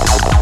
Bye.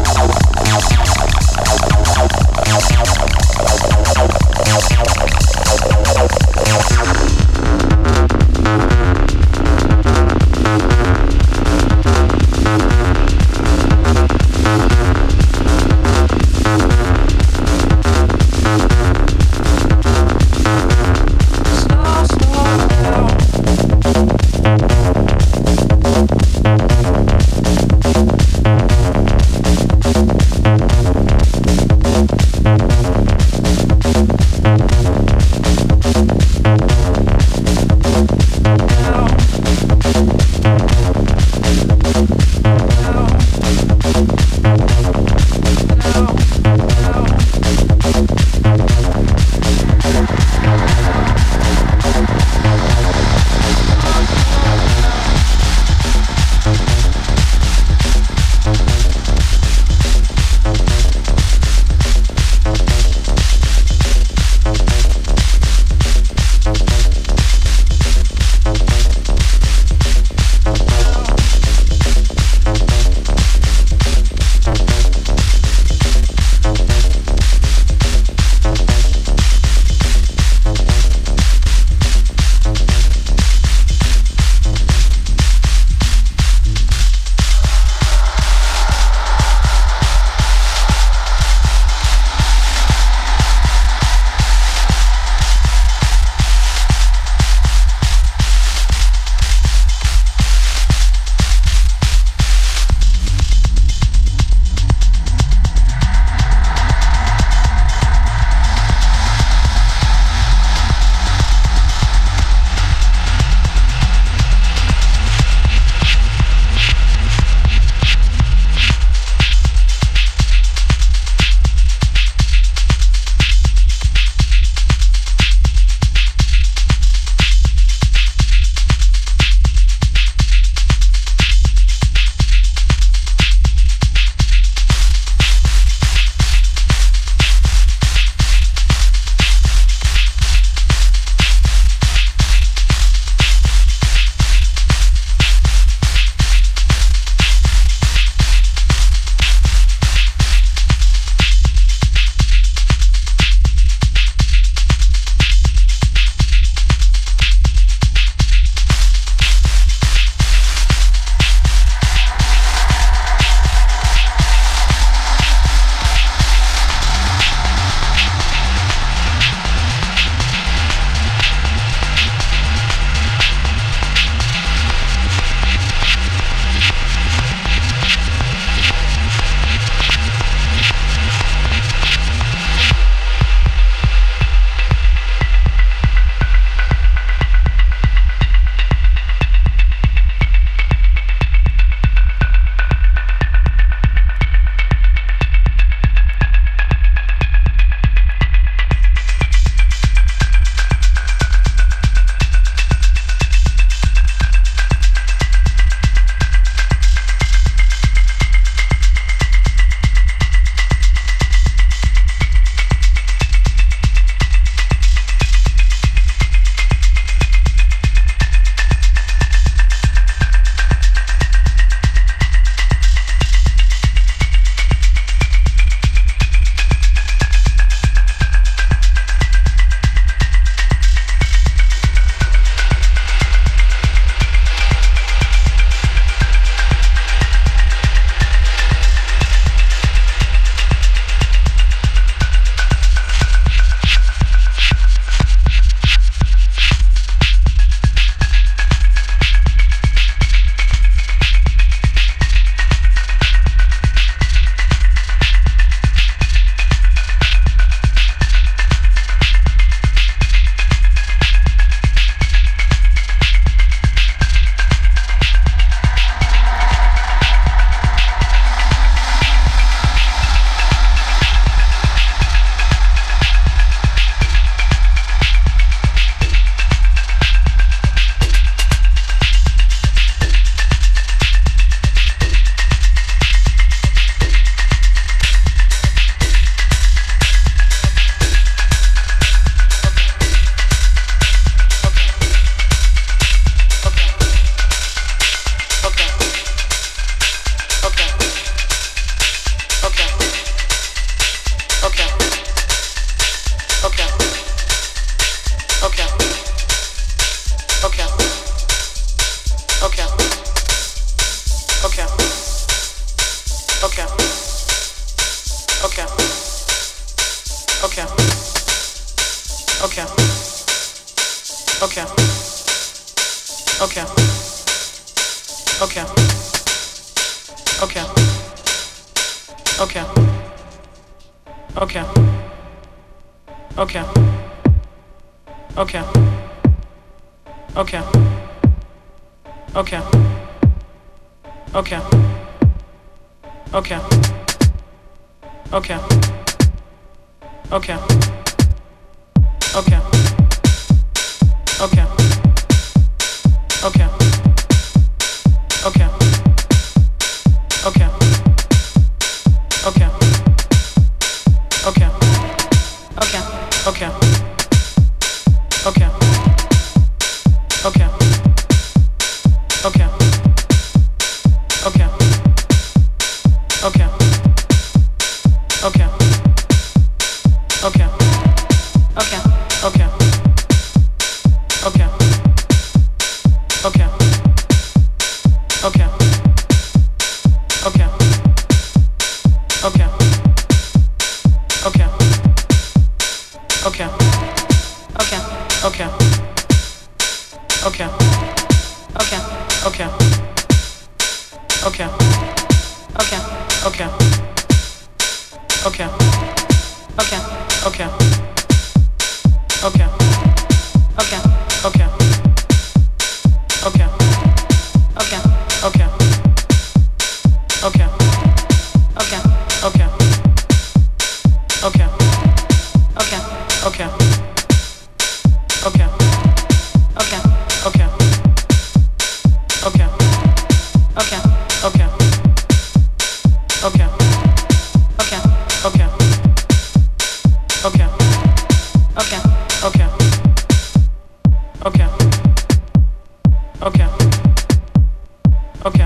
Okay.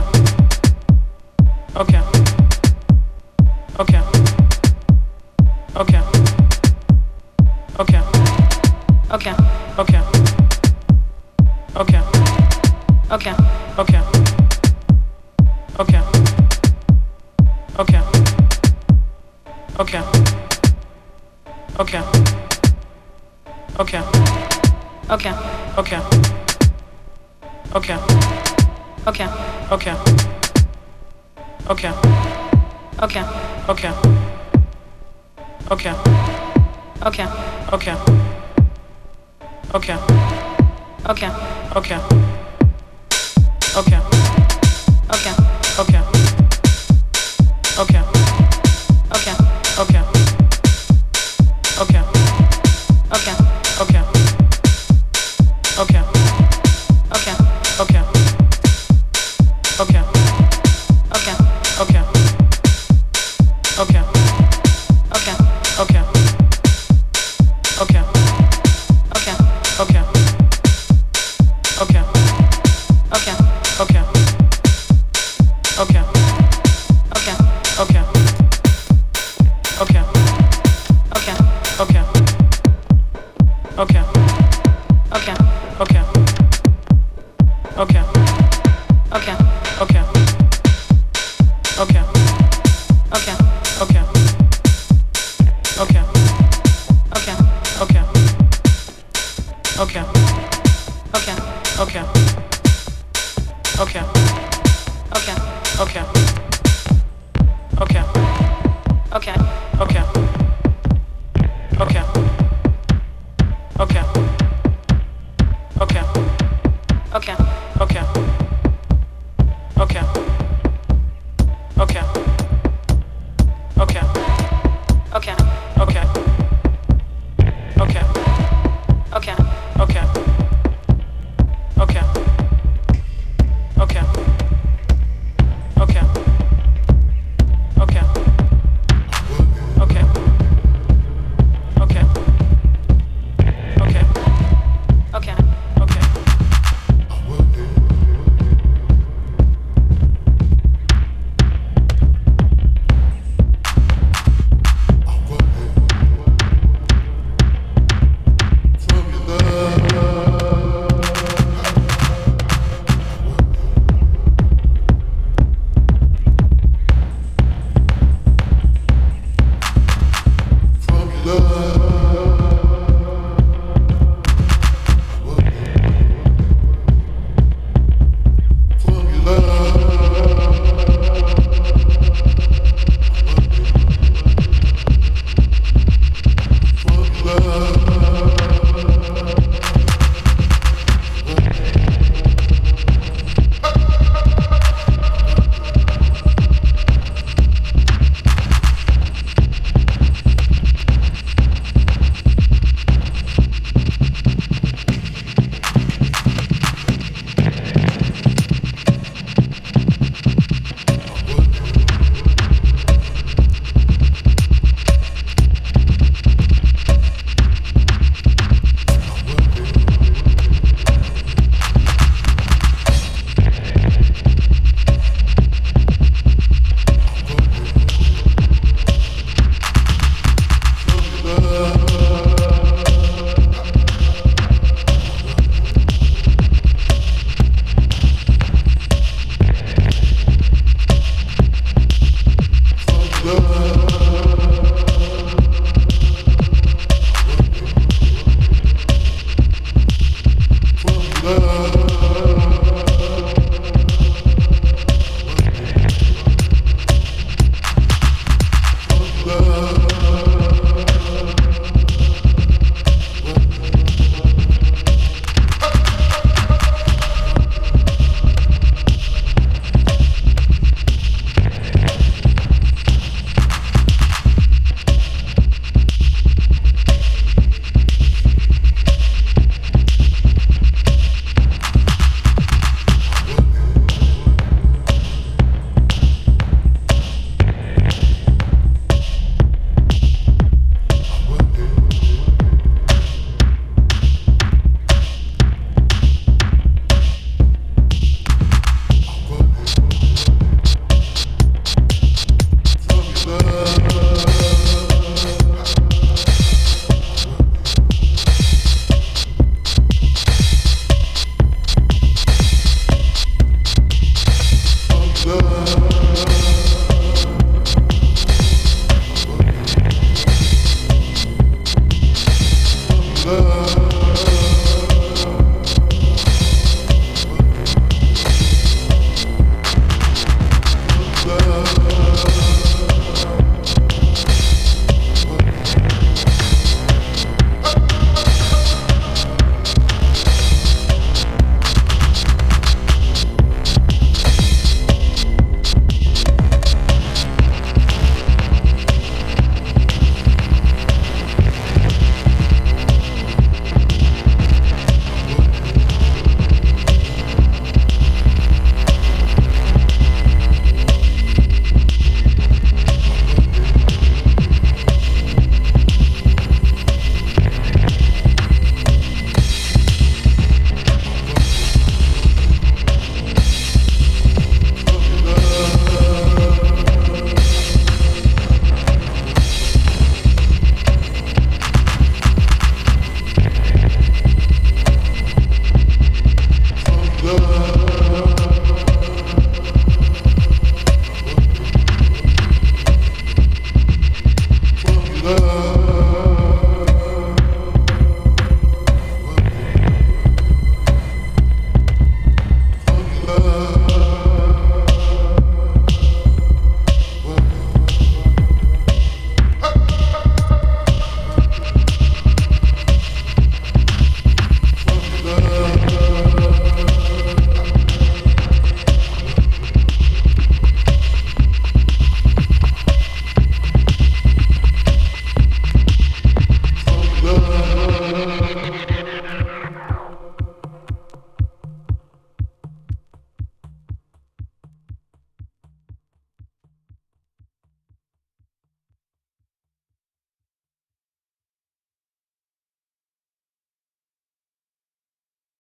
Okay.